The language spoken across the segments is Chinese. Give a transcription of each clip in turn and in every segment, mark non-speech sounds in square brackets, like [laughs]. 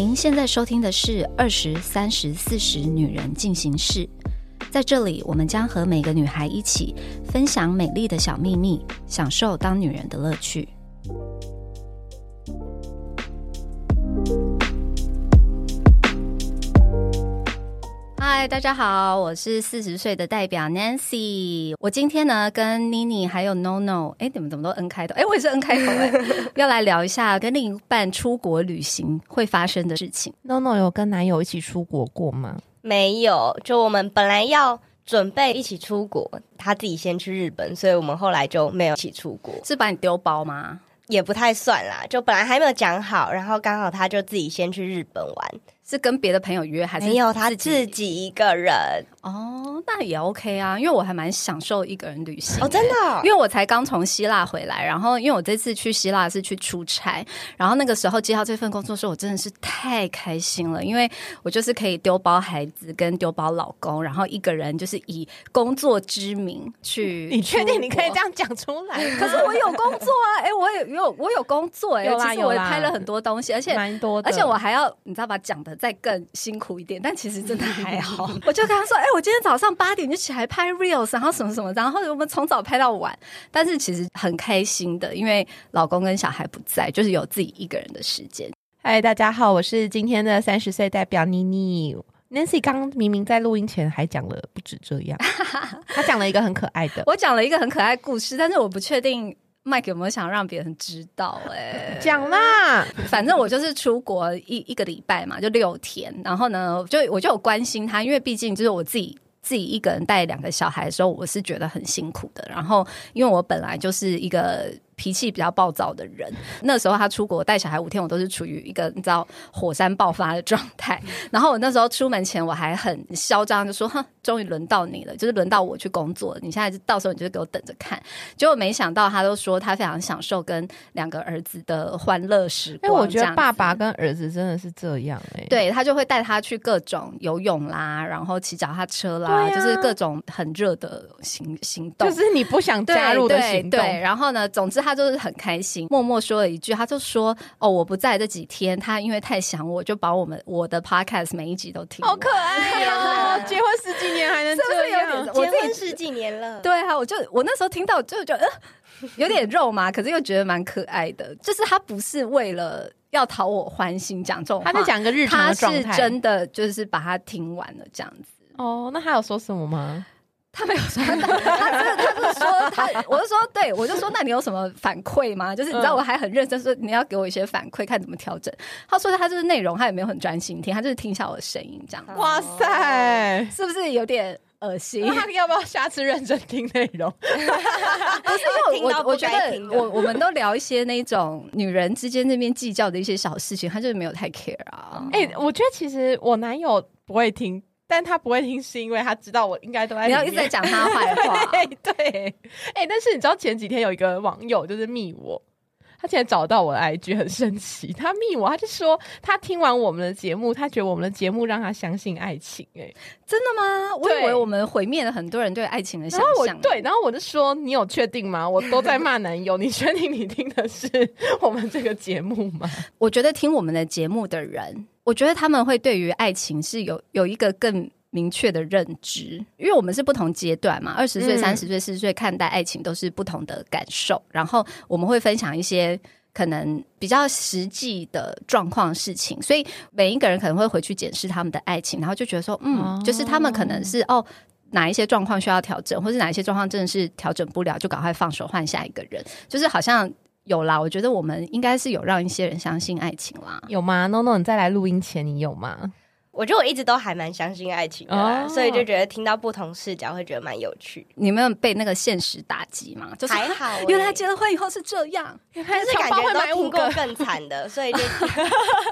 您现在收听的是二十三十四十女人进行式，在这里，我们将和每个女孩一起分享美丽的小秘密，享受当女人的乐趣。大家好，我是四十岁的代表 Nancy。我今天呢跟妮妮还有 NoNo，哎，你们怎么都 N 开头？哎，我也是 N 开头哎，[laughs] 要来聊一下跟另一半出国旅行会发生的事情。NoNo 有跟男友一起出国过吗？没有，就我们本来要准备一起出国，他自己先去日本，所以我们后来就没有一起出国，是把你丢包吗？也不太算啦，就本来还没有讲好，然后刚好他就自己先去日本玩。是跟别的朋友约还是没有他自己一个人？哦，那也 OK 啊，因为我还蛮享受一个人旅行哦，真的。因为我才刚从希腊回来，然后因为我这次去希腊是去出差，然后那个时候接到这份工作时候，我真的是太开心了，因为我就是可以丢包孩子跟丢包老公，然后一个人就是以工作之名去。你确定你可以这样讲出来？[laughs] 可是我有工作啊，哎，我有有我有工作哎，其实我也拍了很多东西，而且蛮多的，而且我还要你知道吧，讲的再更辛苦一点，但其实真的还好。[laughs] 我就跟他说，哎，我今天早上八点就起来拍 reels，然后什么什么，然后我们从早拍到晚，但是其实很开心的，因为老公跟小孩不在，就是有自己一个人的时间。嗨，大家好，我是今天的三十岁代表妮妮 Nancy。刚明明在录音前还讲了不止这样，[laughs] 他讲了一个很可爱的，我讲了一个很可爱故事，但是我不确定。麦克有没有想让别人知道？哎，讲啦，反正我就是出国一一个礼拜嘛，就六天。然后呢，就我就有关心他，因为毕竟就是我自己自己一个人带两个小孩的时候，我是觉得很辛苦的。然后，因为我本来就是一个。脾气比较暴躁的人，那时候他出国带小孩五天，我都是处于一个你知道火山爆发的状态。然后我那时候出门前我还很嚣张，就说：“哼，终于轮到你了，就是轮到我去工作了。你现在到时候你就给我等着看。”结果没想到他都说他非常享受跟两个儿子的欢乐时光。哎，我觉得爸爸跟儿子真的是这样哎，对他就会带他去各种游泳啦，然后骑脚踏车啦，就是各种很热的行行动，就是你不想加入的行动。对，然后呢，总之他。他就是很开心，默默说了一句，他就说：“哦，我不在这几天，他因为太想我，就把我们我的 podcast 每一集都听。”好可爱哦！[laughs] 结婚十几年还能这样，结婚十几年了。对啊，我就我那时候听到就觉得有点肉麻，可是又觉得蛮可爱的。就是他不是为了要讨我欢心讲这种，他在讲个日常的状态，真的就是把它听完了这样子。哦，那他有说什么吗？他没有说，他他他是说他，我就说对，我就说那你有什么反馈吗？就是你知道我还很认真说你要给我一些反馈，看怎么调整。他说他就是内容，他也没有很专心听，他就是听一下我的声音这样。哇塞，是不是有点恶心？他要不要下次认真听内容？[laughs] 不是因为我我觉得我我们都聊一些那种女人之间那边计较的一些小事情，他就是没有太 care 啊。哎，我觉得其实我男友不会听。但他不会听，是因为他知道我应该都在。你要一直在讲他坏话，[laughs] 对。哎，但是你知道前几天有一个网友就是密我，他竟然找到我的 IG 很神奇，他密我，他就说他听完我们的节目，他觉得我们的节目让他相信爱情。哎，真的吗？我以为我们毁灭了很多人对爱情的想象。对，然后我就说你有确定吗？我都在骂男友，[laughs] 你确定你听的是我们这个节目吗？我觉得听我们的节目的人。我觉得他们会对于爱情是有有一个更明确的认知，因为我们是不同阶段嘛，二十岁、三十岁、四十岁看待爱情都是不同的感受。然后我们会分享一些可能比较实际的状况事情，所以每一个人可能会回去检视他们的爱情，然后就觉得说，嗯，就是他们可能是哦哪一些状况需要调整，或是哪一些状况真的是调整不了，就赶快放手换下一个人，就是好像。有啦，我觉得我们应该是有让一些人相信爱情啦。有吗？No No，你在来录音前你有吗？我觉得我一直都还蛮相信爱情的，所以就觉得听到不同视角会觉得蛮有趣。你没有被那个现实打击吗？就还好，原来结了婚以后是这样，但是感觉都听过更惨的，所以就 [laughs]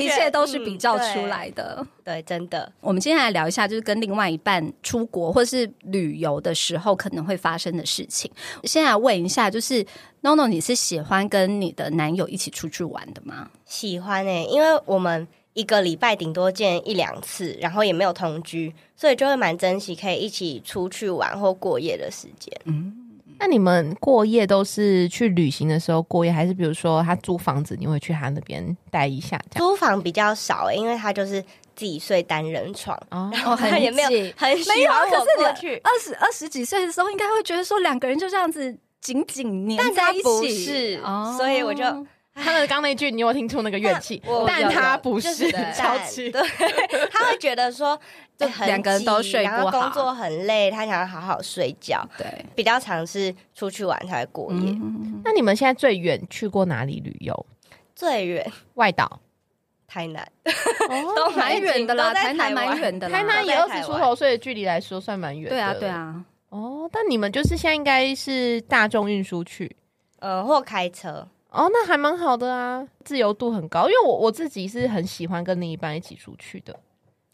一切都是比较出来的。对，真的。我们接下来聊一下，就是跟另外一半出国或是旅游的时候可能会发生的事情。先来问一下，就是 No No，你是喜欢跟你的男友一起出去玩的吗？喜欢诶，因为我们。一个礼拜顶多见一两次，然后也没有同居，所以就会蛮珍惜可以一起出去玩或过夜的时间。嗯，那你们过夜都是去旅行的时候过夜，还是比如说他租房子，你会去他那边待一下？这样租房比较少、欸，因为他就是自己睡单人床，哦，哦，很他也没有很喜没有啊，欢我可是去。二十二十几岁的时候，应该会觉得说两个人就这样子紧紧黏在一起，不是哦所以我就 [laughs] 他的刚那句你有听出那个怨气？但他不是是 [laughs] 超但气。对，[laughs] 他会觉得说，很两个人都睡不好然后工作很累，他想要好好睡觉，对，比较常是出去玩才会过夜。嗯，那你们现在最远去过哪里旅游？最远外岛，台南，哦 [laughs] 都蛮远的啦，在台南蛮远的啦，台南也都在台湾二十出头岁的距离来说算蛮远的。对啊对。啊，哦，但你们就是现在应该是大众运输去。呃，或开车。哦，那还蛮好的啊，自由度很高。因为我我自己是很喜欢跟另一半一起出去的。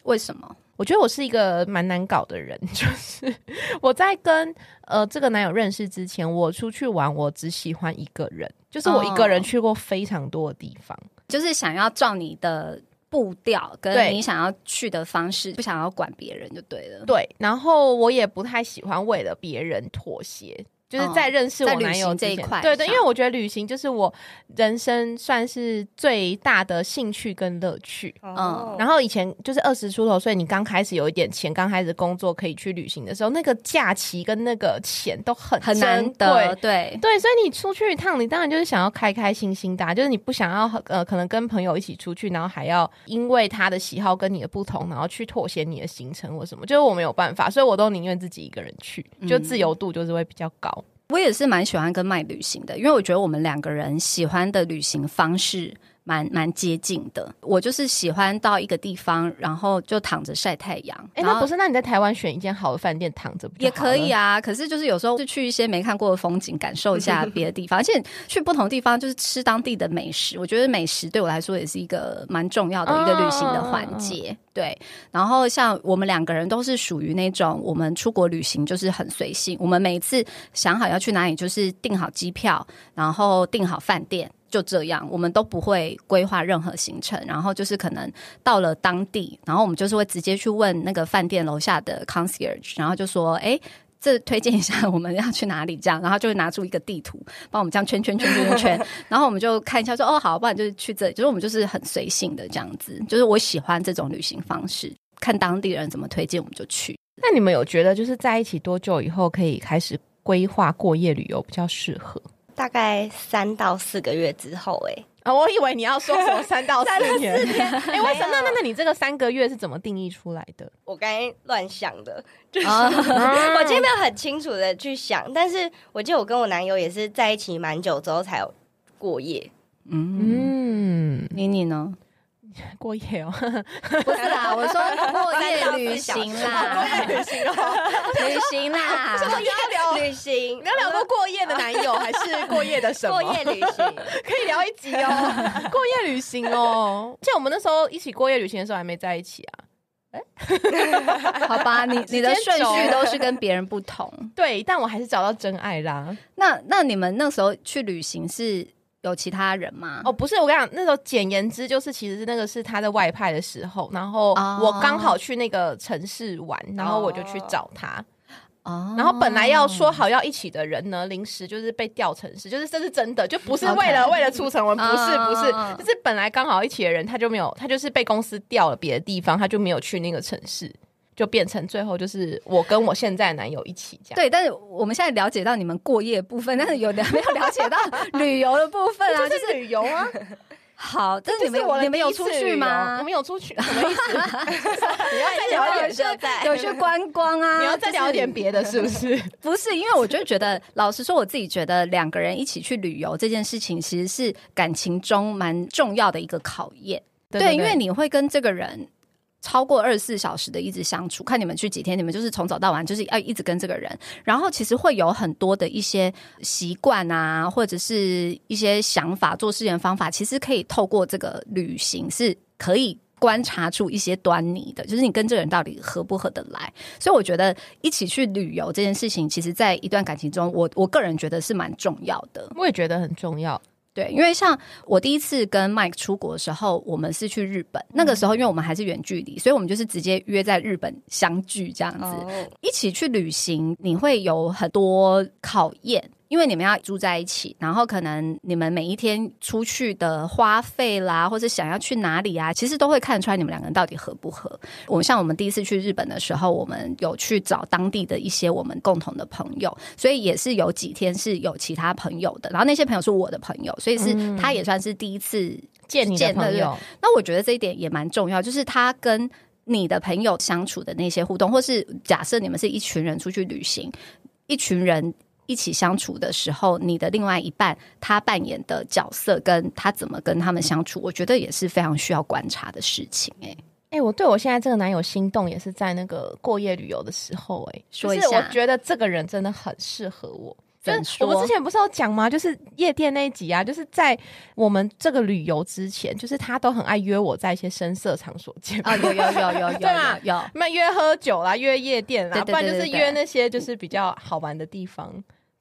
为什么？我觉得我是一个蛮难搞的人，[laughs] 就是我在跟呃这个男友认识之前，我出去玩，我只喜欢一个人，就是我一个人哦去过非常多的地方。就是想要照你的步调跟你想要去的方式，不想要管别人就对了。对，然后我也不太喜欢为了别人妥协。就是在认识我男友这一块对对，因为我觉得旅行就是我人生算是最大的兴趣跟乐趣。嗯，然后以前就是二十出头所以，你刚开始有一点钱，刚开始工作可以去旅行的时候，那个假期跟那个钱都很很难得，对，对，所以你出去一趟，你当然就是想要开开心心的啊、就是你不想要呃，可能跟朋友一起出去，然后还要因为他的喜好跟你的不同，然后去妥协你的行程或什么，就是我没有办法，所以我都宁愿自己一个人去，就自由度就是会比较高。我也是蛮喜欢跟麦旅行的，因为我觉得我们两个人喜欢的旅行方式蛮蛮接近的。我就是喜欢到一个地方，然后就躺着晒太阳。哎、然后那不是？那你在台湾选一间好的饭店躺着也。可以啊，可是就是有时候就去一些没看过的风景，感受一下 [laughs] 别的地方，而且去不同地方就是吃当地的美食。我觉得美食对我来说也是一个蛮重要的一个旅行的环节。对，然后像我们两个人都是属于那种我们出国旅行就是很随性，我们每一次想好要去哪里，就是订好机票，然后订好饭店。就这样，我们都不会规划任何行程，然后就是可能到了当地，然后我们就是会直接去问那个饭店楼下的 concierge，然后就说：“哎，这推荐一下我们要去哪里？”这样，然后就会拿出一个地图，帮我们这样圈圈圈圈圈，然后我们就看一下说：“哦，好，不然就是去这里。”就是我们就是很随性的这样子，就是我喜欢这种旅行方式，看当地人怎么推荐我们就去。那你们有觉得就是在一起多久以后可以开始规划过夜旅游比较适合？大概三到四个月之后、哎，啊，我以为你要说什么三到四年。[laughs] 哎、为什么？那那那你这个三个月是怎么定义出来的？我刚才乱想的，就是、啊 [laughs] 我今天没有很清楚的去想，但是我记得我跟我男友也是在一起蛮久之后才有过夜。嗯，嗯，妮妮呢？[laughs] 过夜哦，[laughs] 不是啦，我说过夜旅行啦，旅行哦。[laughs] 旅行啦。你要聊旅行，你要聊过过夜的男友，还是过夜的什么？过夜旅行，可以聊一集哦，过夜旅行哦。记得我们那时候一起过夜旅行的时候还没在一起啊。好吧，你你的顺序都是跟别人不同。对，但我还是找到真爱啦。那那你们那时候去旅行是有其他人吗？哦，不是，我跟你讲，那时候简言之就是，其实是那个是他在外派的时候，然后哦。我刚好去那个城市玩，然后我就去找他。哦。然后本来要说好要一起的人呢，临时就是被调城市，就是这是真的，就不是为了 [laughs] 为了促成文，不是嗯不是就是本来刚好一起的人，他就没有，他就是被公司调了别的地方，他就没有去那个城市，就变成最后就是我跟我现在的男友一起这样。对，但是我们现在了解到你们过夜部分，但是有的没有了解到 [laughs] 旅游的部分啊，就是旅游啊，[laughs] 好，但是你们你们有出去吗我？们有出去，什么意思？你要再聊有点就在有去观光啊？[laughs] 你要再聊点就是别的，是不是？不是，因为我就觉得，老实说，我自己觉得两个人一起去旅游这件事情，其实是感情中蛮重要的一个考验。对，因为你会跟这个人超过二十四小时的一直相处，看你们去几天，你们就是从早到晚就是要一直跟这个人，然后其实会有很多的一些习惯啊，或者是一些想法、做事情的方法，其实可以透过这个旅行是可以。观察出一些端倪的，就是你跟这个人到底合不合得来。所以我觉得一起去旅游这件事情，其实在一段感情中，我我个人觉得是蛮重要的。我也觉得很重要。对，因为像我第一次跟 Mike 出国的时候，我们是去日本，那个时候因为我们还是远距离，所以我们就是直接约在日本相聚这样子，哦，一起去旅行，你会有很多考验。因为你们要住在一起，然后可能你们每一天出去的花费啦，或者想要去哪里啊，其实都会看出来你们两个人到底合不合。我像我们第一次去日本的时候，我们有去找当地的一些我们共同的朋友，所以也是有几天是有其他朋友的，然后那些朋友是我的朋友，所以是他也算是第一次见你的朋友，那我觉得这一点也蛮重要，就是他跟你的朋友相处的那些互动，或是假设你们是一群人出去旅行，一群人一起相处的时候，你的另外一半他扮演的角色，跟他怎么跟他们相处，我觉得也是非常需要观察的事情、哎，哎、我对我现在这个男友心动，也是在那个过夜旅游的时候、哎，说一下。我觉得这个人真的很适合我。就是我们之前不是有讲吗？就是夜店那一集啊，就是在我们这个旅游之前，就是他都很爱约我在一些深色场所见 [laughs] 啊，有有有有有对啊有有，那约喝酒啦，约夜店啦，对对。不然就是约那些就是比较好玩的地方。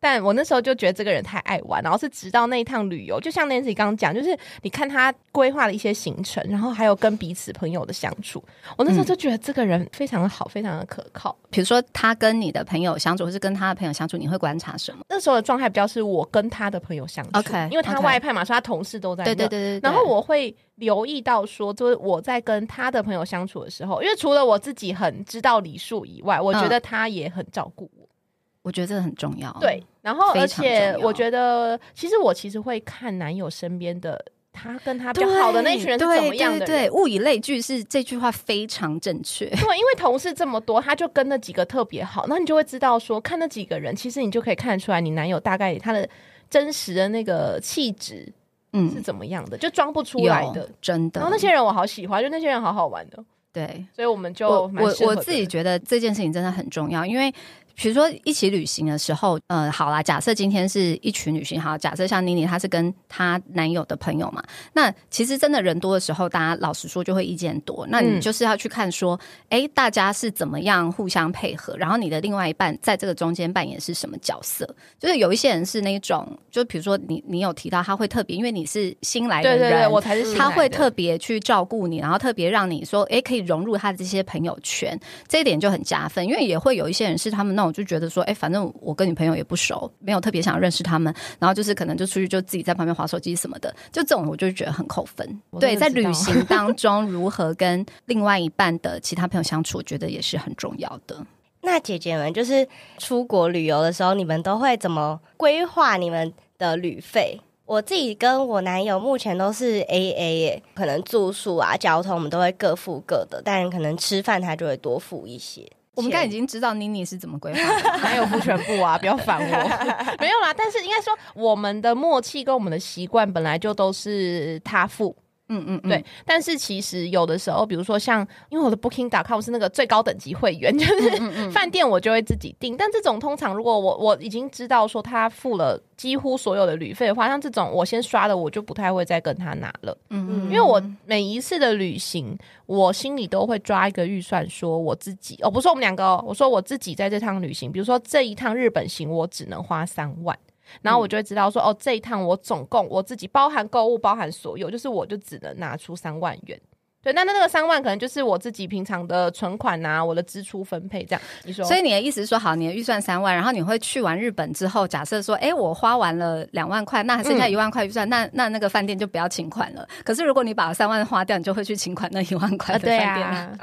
但我那时候就觉得这个人太爱玩，然后是直到那一趟旅游，就像 Nancy 刚刚讲，就是你看他规划的一些行程，然后还有跟彼此朋友的相处，我那时候就觉得这个人非常的好，非常的可靠。比如说他跟你的朋友相处，或是跟他的朋友相处，你会观察什么？那时候的状态比较是我跟他的朋友相处 OK，因为他外派嘛，所以他同事都在那。对对对对，对然后我会留意到说，就是我在跟他的朋友相处的时候，因为除了我自己很知道礼数以外，我觉嗯得他也很照顾我。我觉得这个很重要。对，然后而且我觉得，其实我其实会看男友身边的他跟他比，较好的那一群人是怎么样的对。物以类聚是这句话非常正确。对，因为同事这么多，他就跟那几个特别好，那你就会知道说，看那几个人，其实你就可以看得出来，你男友大概他的真实的那个气质嗯是嗯，怎么样的，就装不出来的。真的。然后那些人我好喜欢，就那些人好好玩的，对所以我们就我我自己觉得这件事情真的很重要，因为。比如说一起旅行的时候，呃，好啦，假设今天是一群旅行，好，假设像妮妮她是跟她男友的朋友嘛，那其实真的人多的时候，大家老实说就会意见多，那你嗯就是要去看说，哎、大家是怎么样互相配合，然后你的另外一半在这个中间扮演是什么角色？就是有一些人是那种，就比如说你你有提到他会特别，因为你是新来的人，对对对，我才是新他会特别去照顾你，然后特别让你说，哎，可以融入他的这些朋友圈，这一点就很加分。因为也会有一些人是他们那种就觉得说，哎，反正我跟你朋友也不熟，没有特别想认识他们，然后就是可能就出去就自己在旁边划手机什么的，就这种我就觉得很扣分。对，在旅行 [laughs] 当中如何跟另外一半的其他朋友相处，我觉得也是很重要的。那姐姐们就是出国旅游的时候，你们都会怎么规划你们的旅费？我自己跟我男友目前都是 A A 耶，可能住宿啊、交通我们都会各付各的，但可能吃饭他就会多付一些。我们刚才已经知道妮妮是怎么规划的，[laughs] 哪有不全部啊？不要烦我。[laughs] 没有啦，但是应该说我们的默契跟我们的习惯本来就都是他付。嗯嗯嗯，对，但是其实有的时候，比如说像，因为我的 Booking.com 是那个最高等级会员，[laughs] 就是饭店我就会自己订。但这种通常如果我我已经知道说他付了几乎所有的旅费的话，像这种我先刷的，我就不太会再跟他拿了。嗯因为我每一次的旅行，我心里都会抓一个预算，说我自己哦，不是我们两个哦，我说我自己在这趟旅行，比如说这一趟日本行，我只能花三万。然后我就会知道说，哦，这一趟我总共我自己包含购物，包含所有，就是我就只能拿出三万元。对，那那那个三万可能就是我自己平常的存款啊，我的支出分配这样。你说，所以你的意思是说，好，你的预算三万，然后你会去完日本之后，假设说，哎，我花完了两万块，那还剩下嗯一万块预算，那那那个饭店就不要请款了。可是如果你把三万花掉，你就会去请款那一万块的饭店。[laughs] 啊，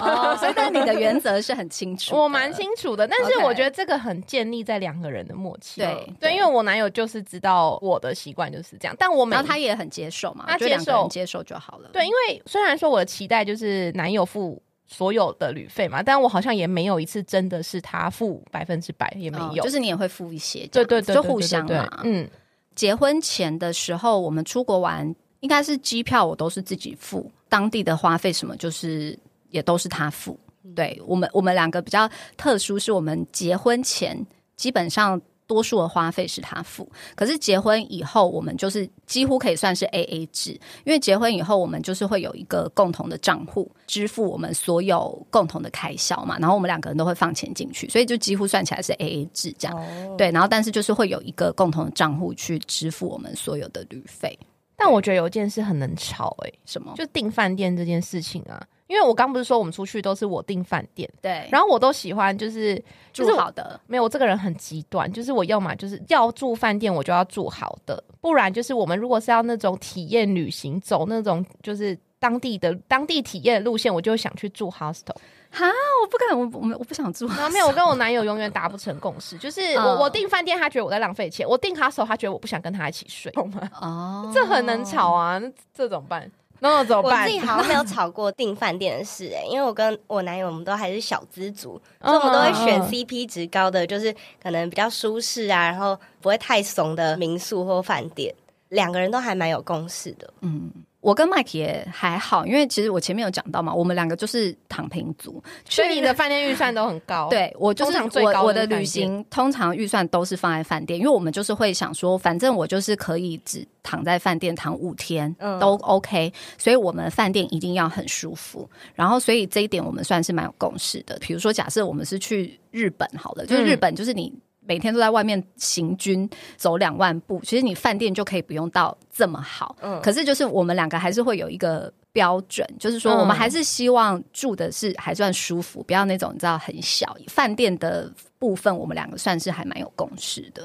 哦，所以但你的原则是很清楚的，我蛮清楚的，但是我觉得这个很建立在两个人的默契。对对，对因为我男友就是知道我的习惯就是这样，但我每然后他也很接受嘛，他觉得两个接受人接受就好了。对，因为虽然说我的期待就是男友付所有的旅费嘛，但我好像也没有一次真的是他付百分之百，也没有。嗯就是你也会付一些对对对，对就互相嘛。嗯，结婚前的时候，我们出国玩，应该是机票我都是自己付，当地的花费什么就是也都是他付。对我们，我们两个比较特殊，是我们结婚前基本上多数的花费是他付。可是结婚以后，我们就是几乎可以算是 A A 制，因为结婚以后我们就是会有一个共同的账户，支付我们所有共同的开销嘛，然后我们两个人都会放钱进去，所以就几乎算起来是 A A 制这样。哦，对，然后但是就是会有一个共同的账户去支付我们所有的旅费。但我觉得有一件事很能吵哎、什么？就订饭店这件事情啊。因为我刚不是说我们出去都是我订饭店，对，然后我都喜欢就是就是好的，没有，我这个人很极端，就是我要么就是要住饭店，我就要住好的，不然就是我们如果是要那种体验旅行，走那种就是当地的当地体验的路线，我就想去住 hostel。我不敢，我我们我不想住。然后没有，我跟我男友永远达不成共识，就是我、嗯我订饭店，他觉得我在浪费钱；我订 hostel，他觉得我不想跟他一起睡，懂吗？哦，这很能吵啊，那这怎么办？那我怎么办我自？己好像没有吵过订饭店的事哎、因为我跟我男友我们都还是小资族，嗯所以我们都会选 CP 值高的，就是可能比较舒适啊，然后不会太怂的民宿或饭店。两个人都还蛮有共识的，嗯，我跟 Mike 也还好，因为其实我前面有讲到嘛，我们两个就是躺平族，所以你的饭店预算都很高，，对我就是通常最高的我我的旅行通常预算都是放在饭店，因为我们就是会想说，反正我就是可以只躺在饭店躺五天、嗯都 OK，所以我们饭店一定要很舒服。然后所以这一点我们算是蛮有共识的。比如说，假设我们是去日本好了，就是日本就是你。每天都在外面行军走两万步，其实你饭店就可以不用到这么好。嗯可是就是我们两个还是会有一个标准，就是说嗯我们还是希望住的是还算舒服，不要那种你知道很小。饭店的部分，我们两个算是还蛮有共识的。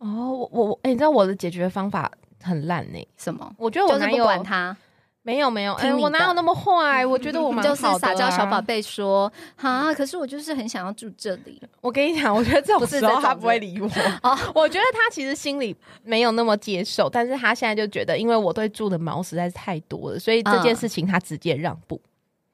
哦，我我我，哎、你知道我的解决方法很烂呢、什么？我觉得我就是不男友管他，没有没有，哎、我哪有那么坏？我觉得我蛮就是好的、啊、撒娇小宝贝说啊，可是我就是很想要住这里。我跟你讲，我觉得这种时候他不会理我。哦我觉得他其实心里没有那么接受，但是他现在就觉得，因为我对住的毛实在是太多了，所以这件嗯事情他直接让步。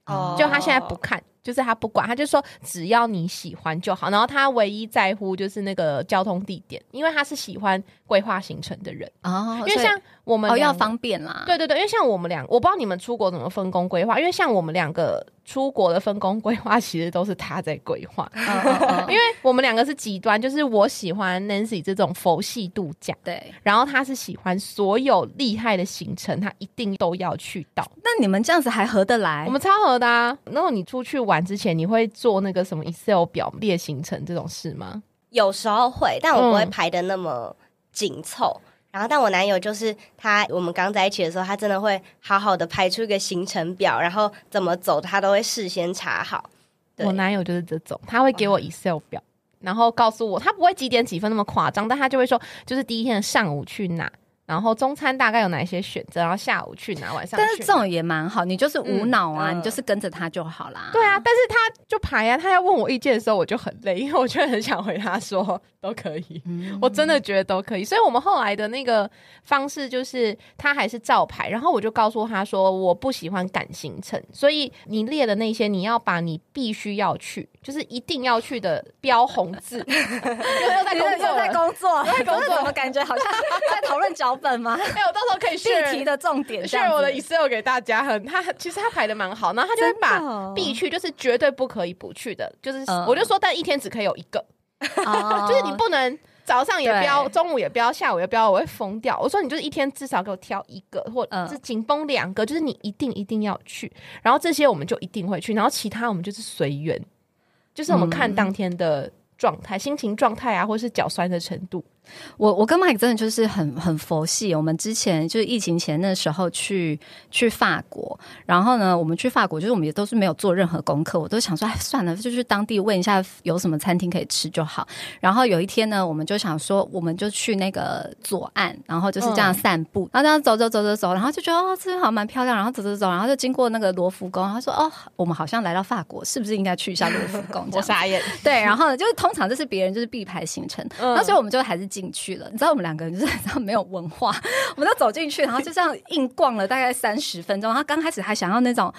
哦就他现在不看，就是他不管，他就说只要你喜欢就好。然后他唯一在乎就是那个交通地点，因为他是喜欢规划行程的人。哦，因为像我们哦要方便啦，对对对，因为像我们两，我不知道你们出国怎么分工规划，因为像我们两个出国的分工规划，其实都是他在规划。[laughs] 因为我们两个是极端，就是我喜欢 Nancy 这种佛系度假，对。然后他是喜欢所有厉害的行程，他一定都要去到。那你们这样子还合得来？我们超合的啊！然后你出去玩之前，你会做那个什么 Excel 表列行程这种事吗？有时候会，但我不会嗯排的那么紧凑。然后，但我男友就是他，我们刚在一起的时候，他真的会好好的排出一个行程表，然后怎么走，他都会事先查好。我男友就是这种，他会给我 Excel 表，然后告诉我他不会几点几分那么夸张，但他就会说，就是第一天的上午去哪，然后中餐大概有哪些选择，然后下午去哪，晚上去哪。但是这种也蛮好，你就是无脑啊，嗯你就是跟着他就好啦。对啊，但是他就排啊，他要问我意见的时候，我就很累，因为我就很想回他说都可以，嗯我真的觉得都可以。所以我们后来的那个方式就是，他还是照排，然后我就告诉他说，我不喜欢赶行程，所以你列的那些，你要把你必须要去，就是一定要去的标红字，又 [laughs] 又在工作又在。工作，在工作怎么感觉好像在讨论脚本吗？[laughs] 哎、我到时候可以地题的重点这样 share，我的 Excel 给大家，很他其实他排的蛮好，然后他就会把哦必去，就是绝对不可以不去的，就是、嗯我就说，但一天只可以有一个。哦 [laughs] 就是你不能早上也标，对中午也标，下午也标，我会疯掉。我说你就是一天至少给我挑一个，或嗯是紧绷两个，就是你一定一定要去。然后这些我们就一定会去，然后其他我们就是随缘，就是我们看嗯当天的状态、心情状态啊，或是脚酸的程度。我我跟 Mike 真的就是很很佛系。我们之前就是疫情前那时候去去法国，然后呢，我们去法国就是我们也都是没有做任何功课，我都想说，哎，算了，就去当地问一下有什么餐厅可以吃就好。然后有一天呢，我们就想说，我们就去那个左岸，然后就是这样散步，然后这样走走走走走，然后就觉得哦，这边好像蛮漂亮，然后走走走，然后就经过那个罗浮宫，然后说哦，我们好像来到法国，是不是应该去一下罗浮宫？[laughs] 我傻眼，对，然后呢，就是通常这是别人就是必排行程，嗯。那所以我们就还是进去了。你知道我们两个人就是这样没有文化，我们就走进去，然后就这样硬逛了大概三十分钟。他刚开始还想要那种。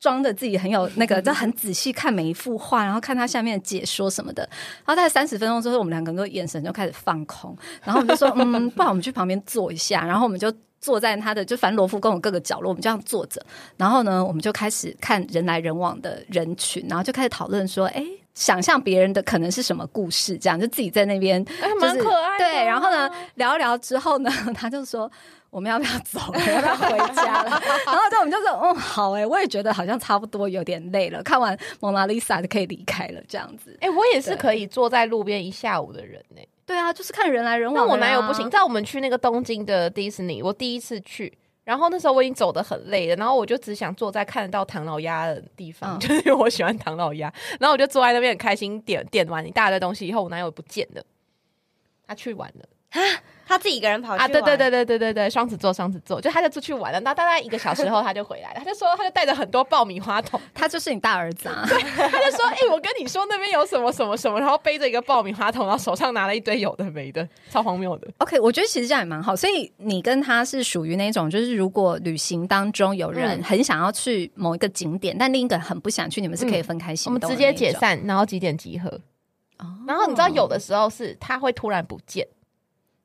装的自己很有那个，[laughs] 就很仔细看每一幅画，然后看他下面的解说什么的。然后大概三十分钟之后，我们两个人眼神就开始放空，然后我们就说：“嗯，不然我们去旁边坐一下。”然后我们就坐在他的就凡罗浮宫有各个角落，我们这样坐着。然后呢，我们就开始看人来人往的人群，然后就开始讨论说：“哎，想象别人的可能是什么故事，这样就自己在那边哎就是蛮可爱的对，然后呢啊，聊一聊之后呢，[laughs] 他就说。我们要不要走了？[laughs] 要不要回家了？[laughs] 然后就我们就说，嗯，好哎、我也觉得好像差不多有点累了，看完蒙娜丽莎就可以离开了，这样子。哎、我也是可以坐在路边一下午的人呢、对啊，就是看人来人往、那我男友不行，，在我们去那个东京的迪士尼，我第一次去，然后那时候我已经走得很累了，然后我就只想坐在看得到唐老鸭的地方，嗯。就是因为我喜欢唐老鸭，然后我就坐在那边很开心，点点完一大堆东西以后，我男友不见了，他去玩了 [laughs] 他自己一个人跑去啊！对对对对对对对，双子座双子座，就他就出去玩了，那大概一个小时后他就回来了，他就说他就带着很多爆米花桶，[laughs] 他就是你大儿子啊。[laughs] 他就说：“哎、我跟你说那边有什么什么什么，然后背着一个爆米花桶，然后手上拿了一堆有的没的，超荒谬的。OK，我觉得其实这样也蛮好。所以你跟他是属于那种，就是如果旅行当中有人嗯很想要去某一个景点，但另一个很不想去，你们是可以分开我行动、们直接解。散，然后几点集合？哦然后你知道有的时候是他会突然不见，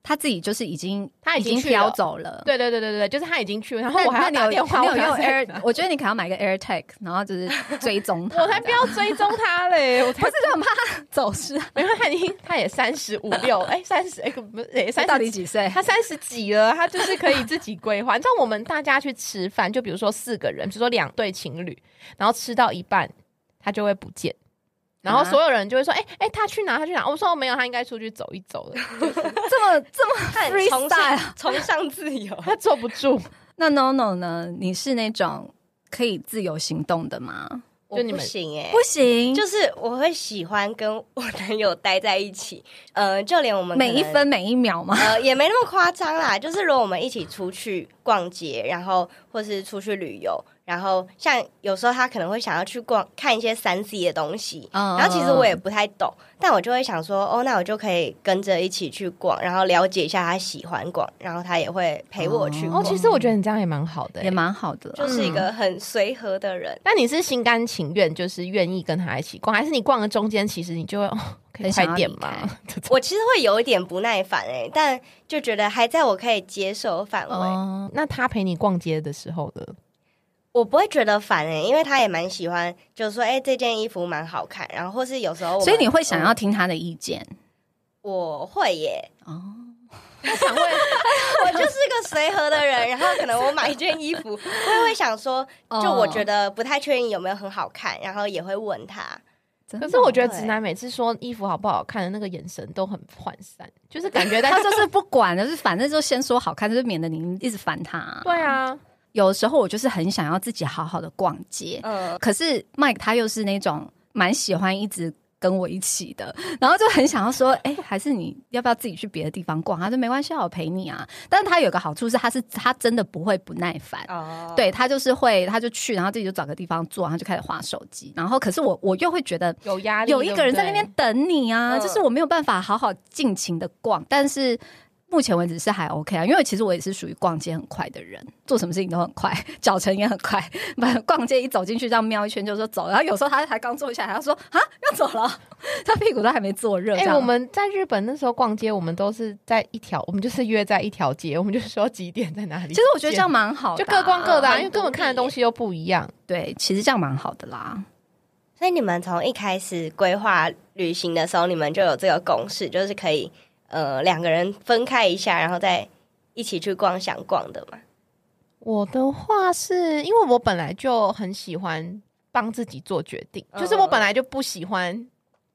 他自己就是已经他已经飘走了。对对对对对对，就是他已经去了，然后我还要打电话，你有用我还要 Air，我觉得你可能要买个 AirTag，然后就是追踪他。我才不要追踪他嘞，我才不是就很怕他走失啊。没有他已经他也三十五六，哎三十哎不是哎三到十底几岁？他三十几了，他就是可以自己规划。你知道我们大家去吃饭，就比如说四个人，比如说两对情侣，然后吃到一半他就会不见，然后啊所有人就会说：“哎、哎、他去哪？他去哪？”我说：“哦没有，他应该出去走一走了，[laughs] [laughs] 这么 [laughs] 这么崇尚崇尚自由。他坐不住。那 No No 呢？你是那种可以自由行动的吗？我不你们行哎、不行，就就是我会喜欢跟我男友待在一起，呃，就连我们每一分每一秒嘛？呃，也没那么夸张啦。就是如果我们一起出去逛街，然后或是出去旅游，然后像有时候他可能会想要去逛看一些三 C 的东西，嗯然后其实我也不太懂，但我就会想说，哦，那我就可以跟着一起去逛，然后了解一下他喜欢逛，然后他也会陪我去哦，其实我觉得你这样也蛮好的、也蛮好的啦，就是一个很随和的人。那你是心甘情愿，就是愿意跟他一起逛，还是你逛的中间，其实你就会哦，可以很快点离开吗？这种我其实会有一点不耐烦哎、但就觉得还在我可以接受的范围。哦，那他陪你逛街的时候呢？我不会觉得烦哎、因为他也蛮喜欢，就是说，哎、这件衣服蛮好看，然后或是有时候，所以你会想要嗯听他的意见我会耶，哦。想问，我就是个随和的人，然后可能我买一件衣服，我也会想说，[laughs] 就我觉得，不太确定有没有很好看，然后也会问他，可是我觉得直男每次说衣服好不好看的那个眼神都很涣散，就是感觉他就是不管的，就是反正就先说好看，就是免得你一直烦他。对啊，有时候我就是很想要自己好好的逛街，嗯，可是 Mike 他又是那种蛮喜欢一直跟我一起的，然后就很想要说，哎、还是你要不要自己去别的地方逛？他说没关系啊，我陪你啊。但是他有个好处是，他是他真的不会不耐烦。哦，对他就是会，他就去，然后自己就找个地方坐，然后就开始划手机。然后，可是我我又会觉得有压力，有一个人在那边等你啊，嗯就是我没有办法好好尽情的逛。但是目前为止是还 OK 啊，因为其实我也是属于逛街很快的人，做什么事情都很快，脚程也很快。不，逛街一走进去，这样瞄一圈就说走，然后有时候他才刚坐下来，他说啊要走了，[laughs] 他屁股都还没坐热。哎、我们在日本那时候逛街，我们都是在一条，我们就是约在一条街，我们就说几点在哪里。其实我觉得这样蛮好的就啊、各逛各的、啊，因为根本看的东西又不一样。对，其实这样蛮好的啦。所以你们从一开始规划旅行的时候，你们就有这个公式，就是可以呃两个人分开一下，然后再一起去逛想逛的嘛。我的话是因为我本来就很喜欢帮自己做决定，嗯就是我本来就不喜欢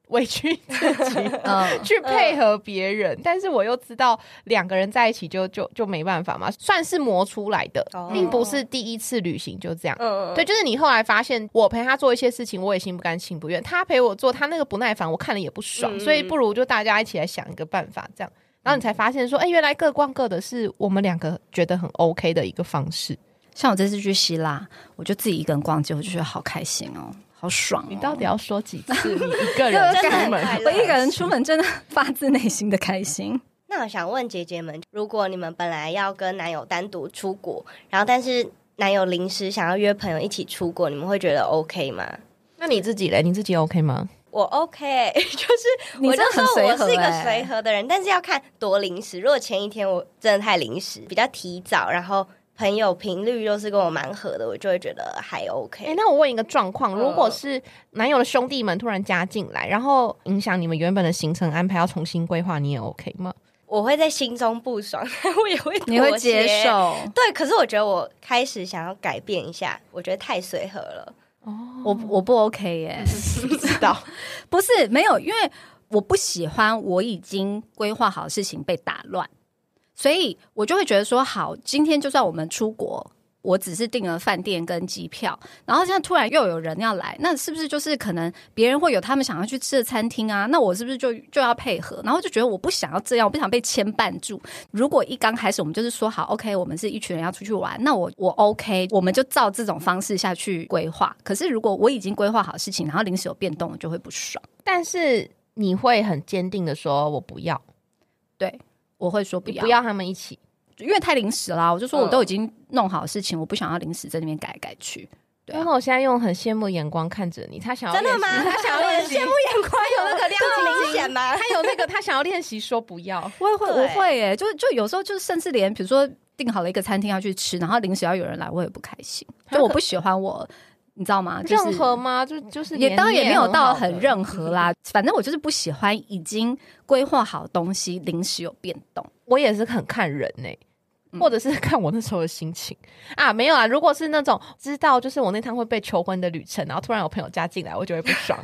委屈自己。嗯，[laughs] 去配合别人，但是我又知道两个人在一起就就就没办法嘛，算是磨出来的，哦并不是第一次旅行就这样。嗯，对，就是你后来发现，我陪他做一些事情，我也心不甘情不愿；他陪我做，他那个不耐烦，我看了也不爽。嗯所以不如就大家一起来想一个办法，这样，然后你才发现说，哎、原来各逛各的是我们两个觉得很 OK 的一个方式。像我这次去希腊，我就自己一个人逛街，我就觉得好开心哦，好爽、哦。你到底要说几次？你 [laughs] 一个人出门？我一个人出门，真的发自内心的开心。[laughs] 那我想问姐姐们，如果你们本来要跟男友单独出国，然后但是男友临时想要约朋友一起出国，你们会觉得 OK 吗？那你自己嘞？你自己 OK 吗？我 OK，[laughs] 就是我就真的很随说我是一个随和的人，但是要看多临时。如果前一天我真的太临时，比较提早，然后朋友频率又是跟我蛮合的，我就会觉得还 OK。哎、那我问一个状况，嗯如果是男友的兄弟们突然加进来，然后影响你们原本的行程安排，要重新规划，你也 OK 吗？我会在心中不爽，[laughs] 我也会你会接。受？对，可是我觉得我开始想要改变一下，我觉得太随和了。我我不 OK 耶、[laughs] 不知道，[laughs] 不是没有，因为我不喜欢我已经规划好的事情被打乱，所以我就会觉得说，好，今天就算我们出国。我只是订了饭店跟机票，然后现在突然又有人要来，那是不是就是可能别人会有他们想要去吃的餐厅啊？那我是不是就就要配合？然后就觉得我不想要这样，我不想被牵绊住。如果一刚开始我们就是说好，OK，我们是一群人要出去玩，那我我 OK，我们就照这种方式下去规划。可是如果我已经规划好事情，然后临时有变动，我就会不爽。但是你会很坚定的说，我不要，对，我会说不要，不要他们一起。因为太临时啦。我就说我嗯都已经弄好事情，我不想要临时在那边改来改去。对啊那我现在用很羡慕眼光看着你，他想要真的吗？他想要练习，羡慕眼光有那个亮这么晶晶明显吗？他有那个他想要练习说不要。我也会，对我会耶、就就有时候就甚至连比如说订好了一个餐厅要去吃，然后临时要有人来，我也不开心。就我不喜欢我，你知道吗？就是任何吗？就就是也当然也没有到很。任何啦，反正我就是不喜欢已经规划好的东西临时有变动。我也是很看人呢、嗯或者是看我那时候的心情啊，没有啊。如果是那种知道就是我那趟会被求婚的旅程，然后突然有朋友加进来，我就会不爽。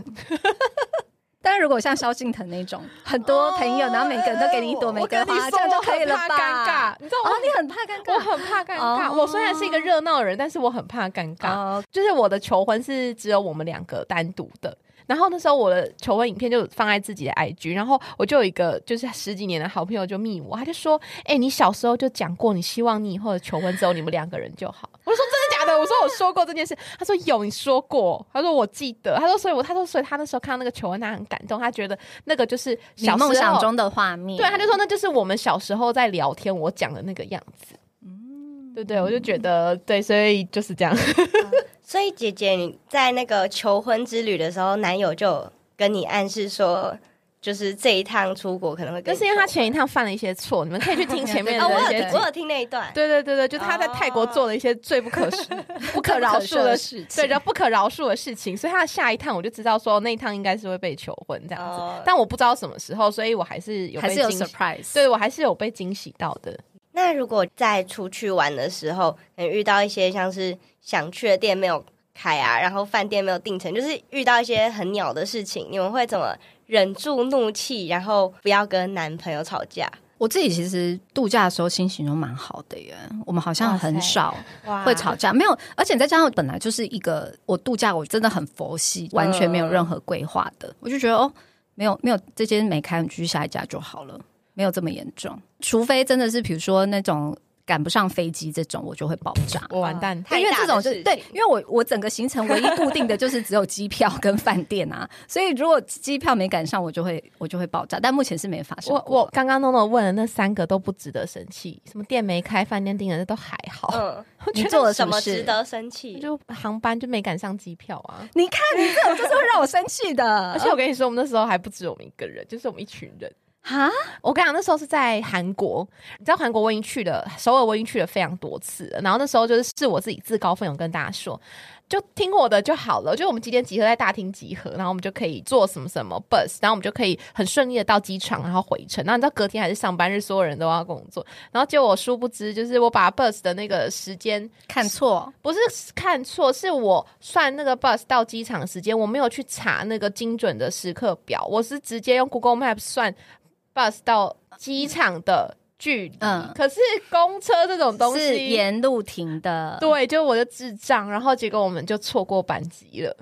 但是如果像萧敬腾那种很多朋友，然后每个人都给你一朵玫瑰花，这样就可以了吧？尴尬你知道吗哦，你很怕尴尬，我很怕尴尬。哦我虽然是一个热闹的人，但是我很怕尴尬。哦，就是我的求婚是只有我们两个单独的。然后那时候我的求婚影片就放在自己的 IG，然后我就有一个就是十几年的好朋友就密我，他就说：“哎、你小时候就讲过，你希望你以后的求婚只有你们两个人就好。”我说：“真的假的？”我说：“我说过这件事。”他说：“有，你说过。”他说：“我记得。”他说：“所以我他说所以他那时候看到那个求婚，他很感动，他觉得那个就是小梦想中的画面，对，他就说那就是我们小时候在聊天我讲的那个样子。”嗯，对对，我就觉得对，所以就是这样。[laughs] 所以姐姐你在那个求婚之旅的时候，男友就跟你暗示说，就是这一趟出国可能会但是因为他前一趟犯了一些错，你们可以去听 [laughs] 前面婚哦，我的一些集有我有听那一段，对对对对，就他在泰国做了一些最不可恕、[laughs] 不可饶恕的事，情，对，然后不可饶恕的事情，所以他的下一趟我就知道说那一趟应该是会被求婚这样子，哦但我不知道什么时候，所以我还是有还是有被惊喜，surprise。对我还是有被惊喜到的。那如果在出去玩的时候，可能遇到一些像是想去的店没有开啊，然后饭店没有订成，就是遇到一些很鸟的事情，你们会怎么忍住怒气，然后不要跟男朋友吵架？我自己其实度假的时候心情都蛮好的耶，我们好像很少哇会吵架，没有，而且再加上本来就是一个我度假我真的很佛系，完全没有任何规划的，我就觉得哦，没有没有这间没开，你继续下一家就好了，没有这么严重，除非真的是比如说那种。赶不上飞机这种，我就会爆炸。我完蛋，太因为这种大的事情就对，因为我我整个行程唯一固定的就是只有机票跟饭店啊，所以如果机票没赶上，我就会我就会爆炸。但目前是没发生我过我刚刚 NONO 问的那三个都不值得生气，什么店没开，饭店订的都还好，嗯，[laughs] 你做了什么值得生气？就航班就没赶上机票啊。你看你这种就是会让我生气的，[laughs] 而且我跟你说，我们那时候还不止我们一个人，就是我们一群人。哈，我跟你讲，那时候是在韩国，你知道韩国我已经去了，首尔我已经去了非常多次了。然后那时候就是是我自己自告奋勇跟大家说，就听我的就好了。就我们几点集合在大厅集合，然后我们就可以坐什么什么 bus，然后我们就可以很顺利的到机场，然后回程。然后你知道隔天还是上班日，所有人都要工作。然后结果我殊不知，就是我把 bus 的那个时间看错，不是看错，是我算那个 bus 到机场的时间，我没有去查那个精准的时刻表，我是直接用 Google Map 算 bus 到机场的距离。嗯可是公车这种东是西，沿路停的，对，就我就智障，然后结果我们就错过班机了，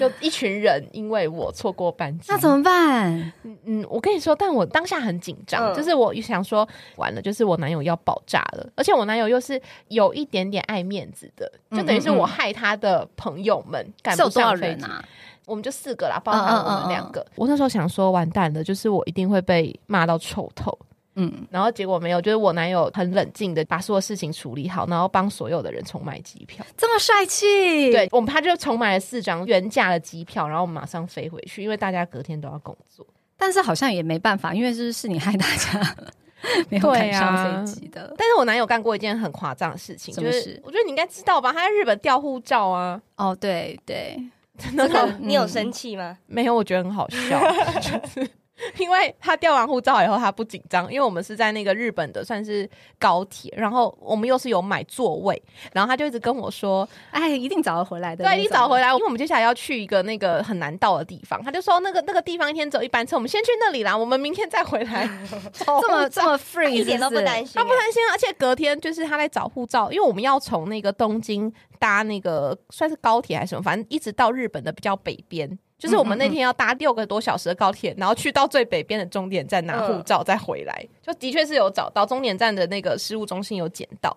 就一群人因为我错过班机，那怎么办？嗯，我跟你说，但我当下很紧张，嗯就是我想说，完了，就是我男友要爆炸了，而且我男友又是有一点点爱面子的，就等于是嗯嗯嗯我害他的朋友们赶不是有多少上飞机。人啊？我们就四个啦，包含我嗯嗯嗯们两个。我那时候想说，完蛋了，就是我一定会被骂到臭头。嗯，然后结果没有，就是我男友很冷静的把所有事情处理好，然后帮所有的人重买机票。这么帅气，对，我们他就重买了四张原价的机票，然后我们马上飞回去，因为大家隔天都要工作。但是好像也没办法，因为是是你害大家，[laughs] 没有对赶上啊飞机的。但是我男友干过一件很夸张的事情，就是我觉得你应该知道吧？他在日本调护照啊，哦，对对，[laughs] 真的你有嗯生气吗？没有，我觉得很好笑，[laughs] 就是 [laughs] 因为他调完护照以后，他不紧张，因为我们是在那个日本的算是高铁，然后我们又是有买座位，然后他就一直跟我说，哎，一定找得回来的。对，你早回来，因为我们接下来要去一个那个很难到的地方，他就说那个那个地方一天走一班车，我们先去那里啦，我们明天再回来。[laughs] 这么这么 free，一点都不担心。他不担心啊，而且隔天就是他在找护照，因为我们要从那个东京搭那个算是高铁还是什么，反正一直到日本的比较北边。就是我们那天要搭六个多小时的高铁，然后去到最北边的终点站拿护照，再回来。就的确是有找到终点站的那个事务中心有捡到，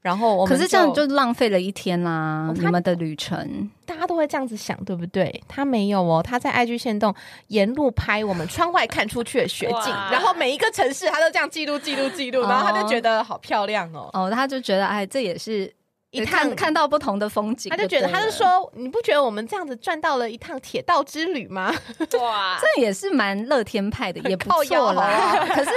然后我们可是这样就浪费了一天啦，哦你们的旅程。大家都会这样子想，对不对？他没有哦，他在 IG 线动沿路拍我们窗外看出去的雪景，然后每一个城市他都这样记录、记录、记录，然后他就觉得好漂亮哦。哦，他就觉得哎，这也是一趟看看到不同的风景，他就觉得，他就说，你不觉得我们这样子赚到了一趟铁道之旅吗？哇，[laughs] 这也是蛮乐天派的，也不错啦。[laughs] 可是。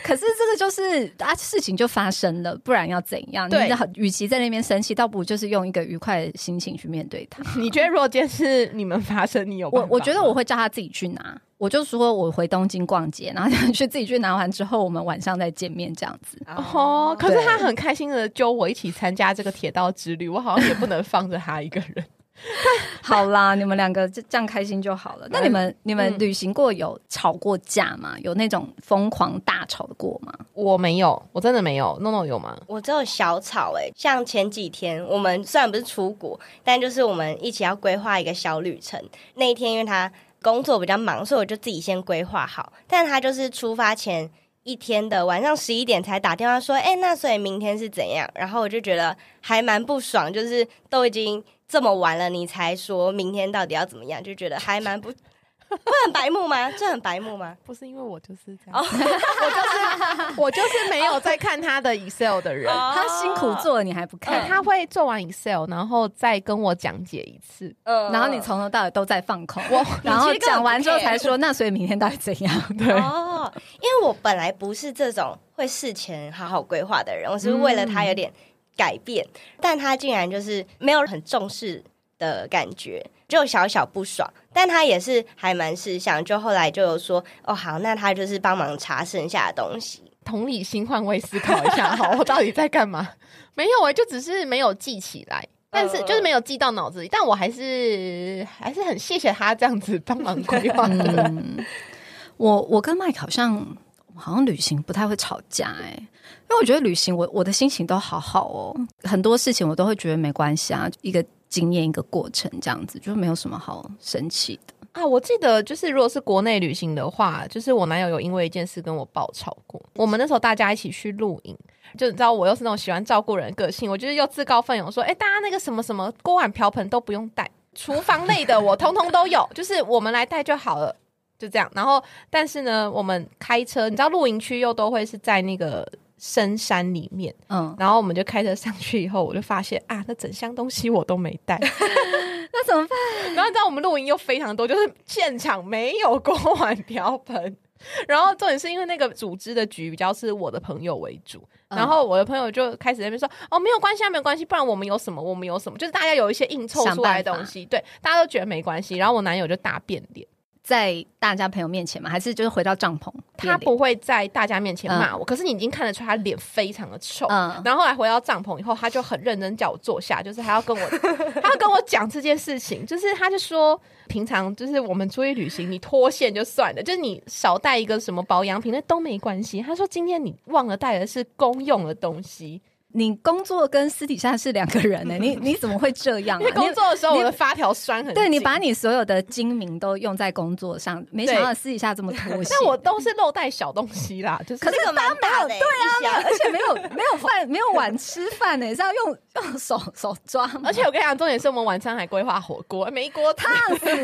可是这个就是啊，事情就发生了，不然要怎样？对与其在那边生气，倒不如就是用一个愉快的心情去面对它。你觉得如果今天是你们发生，你有我我觉得我会叫他自己去拿，我就说我回东京逛街，然后 [laughs] 他去自己去拿完之后，我们晚上再见面这样子。哦，可是他很开心的揪我一起参加这个铁道之旅，我好像也不能放着他一个人。[laughs] 好啦，你们两个就这样开心就好了。那你们你们嗯旅行过有吵过架吗？有那种疯狂大吵的过吗？我没有，我真的没有。诺诺有吗？我只有小吵哎、像前几天我们虽然不是出国，但就是我们一起要规划一个小旅程。那一天因为他工作比较忙，所以我就自己先规划好。但他就是出发前一天的晚上十一点才打电话说：“哎、那所以明天是怎样？”然后我就觉得还蛮不爽，就是都已经这么晚了，你才说明天到底要怎么样，就觉得还蛮不。不很白目吗？这很白目吗？[laughs] 不是因为我就是这样，我就是我就是没有在看他的 Excel 的人。他辛苦做了，你还不，看？他会做完 Excel，然后再跟我讲解一次。嗯然后你从头到尾都在放空，我 [laughs] 然后讲完之后才说，那所以明天到底怎样？[laughs] 对，哦，因为我本来不是这种会事前好好规划的人，我是为了他有点改变，但他竟然就是没有很重视的感觉，就小小不爽。但他也是还蛮识相，就后来就有说，哦好，那他就是帮忙查剩下的东西。同理心换位思考一下，[laughs] 好，我到底在干嘛？没有哎、就只是没有记起来。但是嗯就是没有记到脑子里，但我还是还是很谢谢他这样子帮忙 [laughs] 规划的。嗯，我我跟 Mike 好像好像旅行不太会吵架哎、因为我觉得旅行我我的心情都好好哦，很多事情我都会觉得没关系啊，一个经验一个过程这样子，就没有什么好生气的。啊，我记得就是如果是国内旅行的话，就是我男友有因为一件事跟我爆吵过。我们那时候大家一起去露营，就你知道我又是那种喜欢照顾人的个性，我就是又自告奋勇说，哎、大家那个什么什么锅碗瓢盆都不用带，厨房类的我通通都有，就是我们来带就好了。就这样，然后但是呢，我们开车，你知道露营区又都会是在那个深山里面，嗯，然后我们就开车上去以后，我就发现啊，那整箱东西我都没带。[laughs] 那怎么办？然后你知道我们露营又非常多，就是现场没有锅碗瓢盆。然后重点是因为那个组织的局比较是我的朋友为主，嗯然后我的朋友就开始在那边说：“哦，没有关系啊，没有关系，不然我们有什么，我们有什么，就是大家有一些硬凑出来的东西，对，大家都觉得没关系。”然后我男友就大变脸，在大家朋友面前吗？还是就是回到帐篷？他不会在大家面前骂我，可是你已经看得出他脸非常的臭。嗯然后后来回到帐篷以后，他就很认真叫我坐下，就是还要跟我，[laughs] 他要跟我讲这件事情，就是他就说，平常就是我们出去旅行，你脱线就算了，就是你少带一个什么保养品那都没关系。他说今天你忘了带的是公用的东西，你工作跟私底下是两个人呢、[laughs] 你你怎么会这样、啊？因为工作的时候你我的发条栓很紧，对你把你所有的精明都用在工作上，没想到私底下这么脱线。[laughs] 但我都是漏带小东西啦，[laughs] 就是可是个蛮大的、欸，对啊，而且没有没有饭没有碗吃饭呢、是要用用手手抓，而且我跟你讲，重点是我们晚餐还规划火锅，没锅烫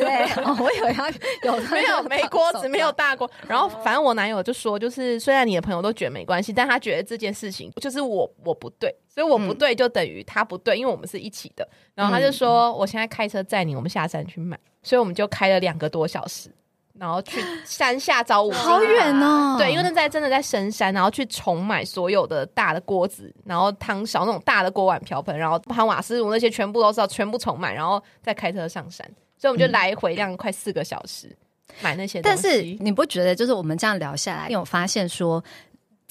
哎、哦，我以为要有没有没锅子，没有大锅。然后反正我男友就说，就是虽然你的朋友都觉得没关系，但他觉得这件事情就是我我不对，所以我不对就等于他不对，因为我们是一起的。然后他就说，我现在开车载你，我们下山去买。所以我们就开了两个多小时，然后去 [laughs] 山下找五金好远哦。对，因为那在真的在深山，然后去重买所有的大的锅子，然后汤勺那种大的锅碗瓢盆，然后含瓦斯炉那些全部都是要全部重买，然后再开车上山，所以我们就来回这样快四个小时买那些东但西。是你不觉得，就是我们这样聊下来，你有发现说，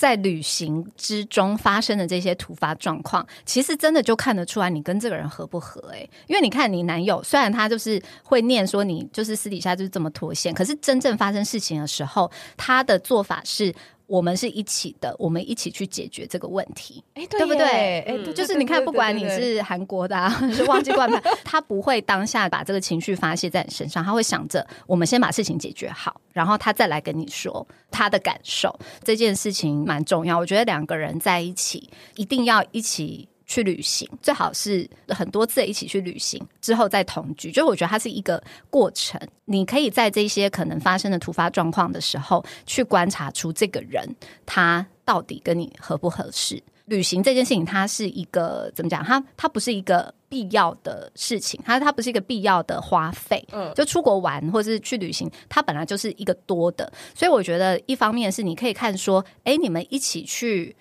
在旅行之中发生的这些突发状况，其实真的就看得出来你跟这个人合不合、欸。因为你看你男友，虽然他就是会念说你就是私底下就是这么脱线，可是真正发生事情的时候，他的做法是。我们是一起的，我们一起去解决这个问题，哎，对不对？哎，嗯对就是你看，不管你是韩国的，啊，[laughs] 是忘记灌牌，[laughs] 他不会当下把这个情绪发泄在你身上，他会想着我们先把事情解决好，然后他再来跟你说他的感受。这件事情蛮重要，我觉得两个人在一起一定要一起。去旅行，最好是很多次一起去旅行之后再同居。就我觉得它是一个过程，你可以在这些可能发生的突发状况的时候，去观察出这个人他到底跟你合不合适。旅行这件事情，它是一个怎么讲？它它不是一个必要的事情，它它不是一个必要的花费。嗯，就出国玩或者是去旅行，它本来就是一个多的。所以我觉得，一方面是你可以看说，哎，你们一起去。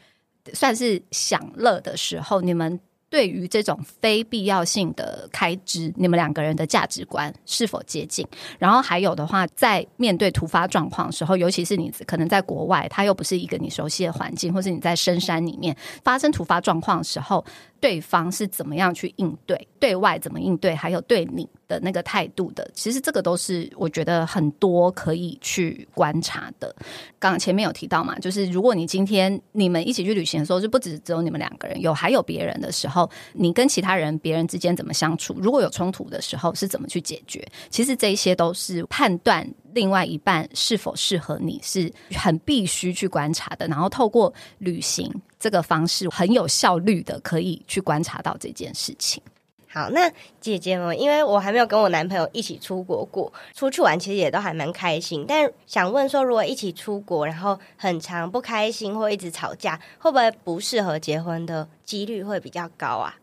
算是享乐的时候，你们对于这种非必要性的开支，你们两个人的价值观是否接近？然后还有的话，在面对突发状况的时候，尤其是你可能在国外，它又不是一个你熟悉的环境，或是你在深山里面发生突发状况的时候，对方是怎么样去应对？对外怎么应对？还有对你的那个态度的，其实这个都是我觉得很多可以去观察的。刚前面有提到嘛，就是如果你今天你们一起去旅行的时候，就不止只有你们两个人，有还有别人的时候，你跟其他人、别人之间怎么相处？如果有冲突的时候，是怎么去解决？其实这一些都是判断另外一半是否适合你，是很必须去观察的。然后透过旅行这个方式，很有效率的可以去观察到这件事情。好，那姐姐们，因为我还没有跟我男朋友一起出国过，出去玩其实也都还蛮开心。但想问说，如果一起出国，然后很长不开心或一直吵架，会不会不适合结婚的几率会比较高啊？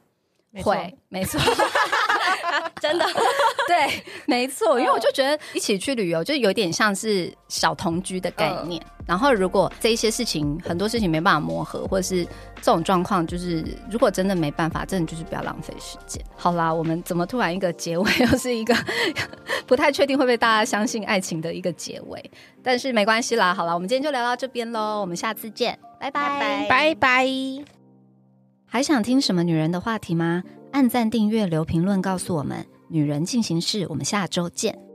会，没错。[laughs] [laughs] 真的，[laughs] 对，没错，因为我就觉得一起去旅游，就有点像是小同居的概念。然后，如果这一些事情，很多事情没办法磨合，或者是这种状况，就是如果真的没办法，真的就是不要浪费时间。好啦，我们怎么突然一个结尾，又是一个 [laughs] 不太确定会不会大家相信爱情的一个结尾？但是没关系啦，好了，我们今天就聊到这边喽，我们下次见，拜拜拜拜。还想听什么女人的话题吗？按赞、订阅、留评论，告诉我们。女人进行式，我们下周见。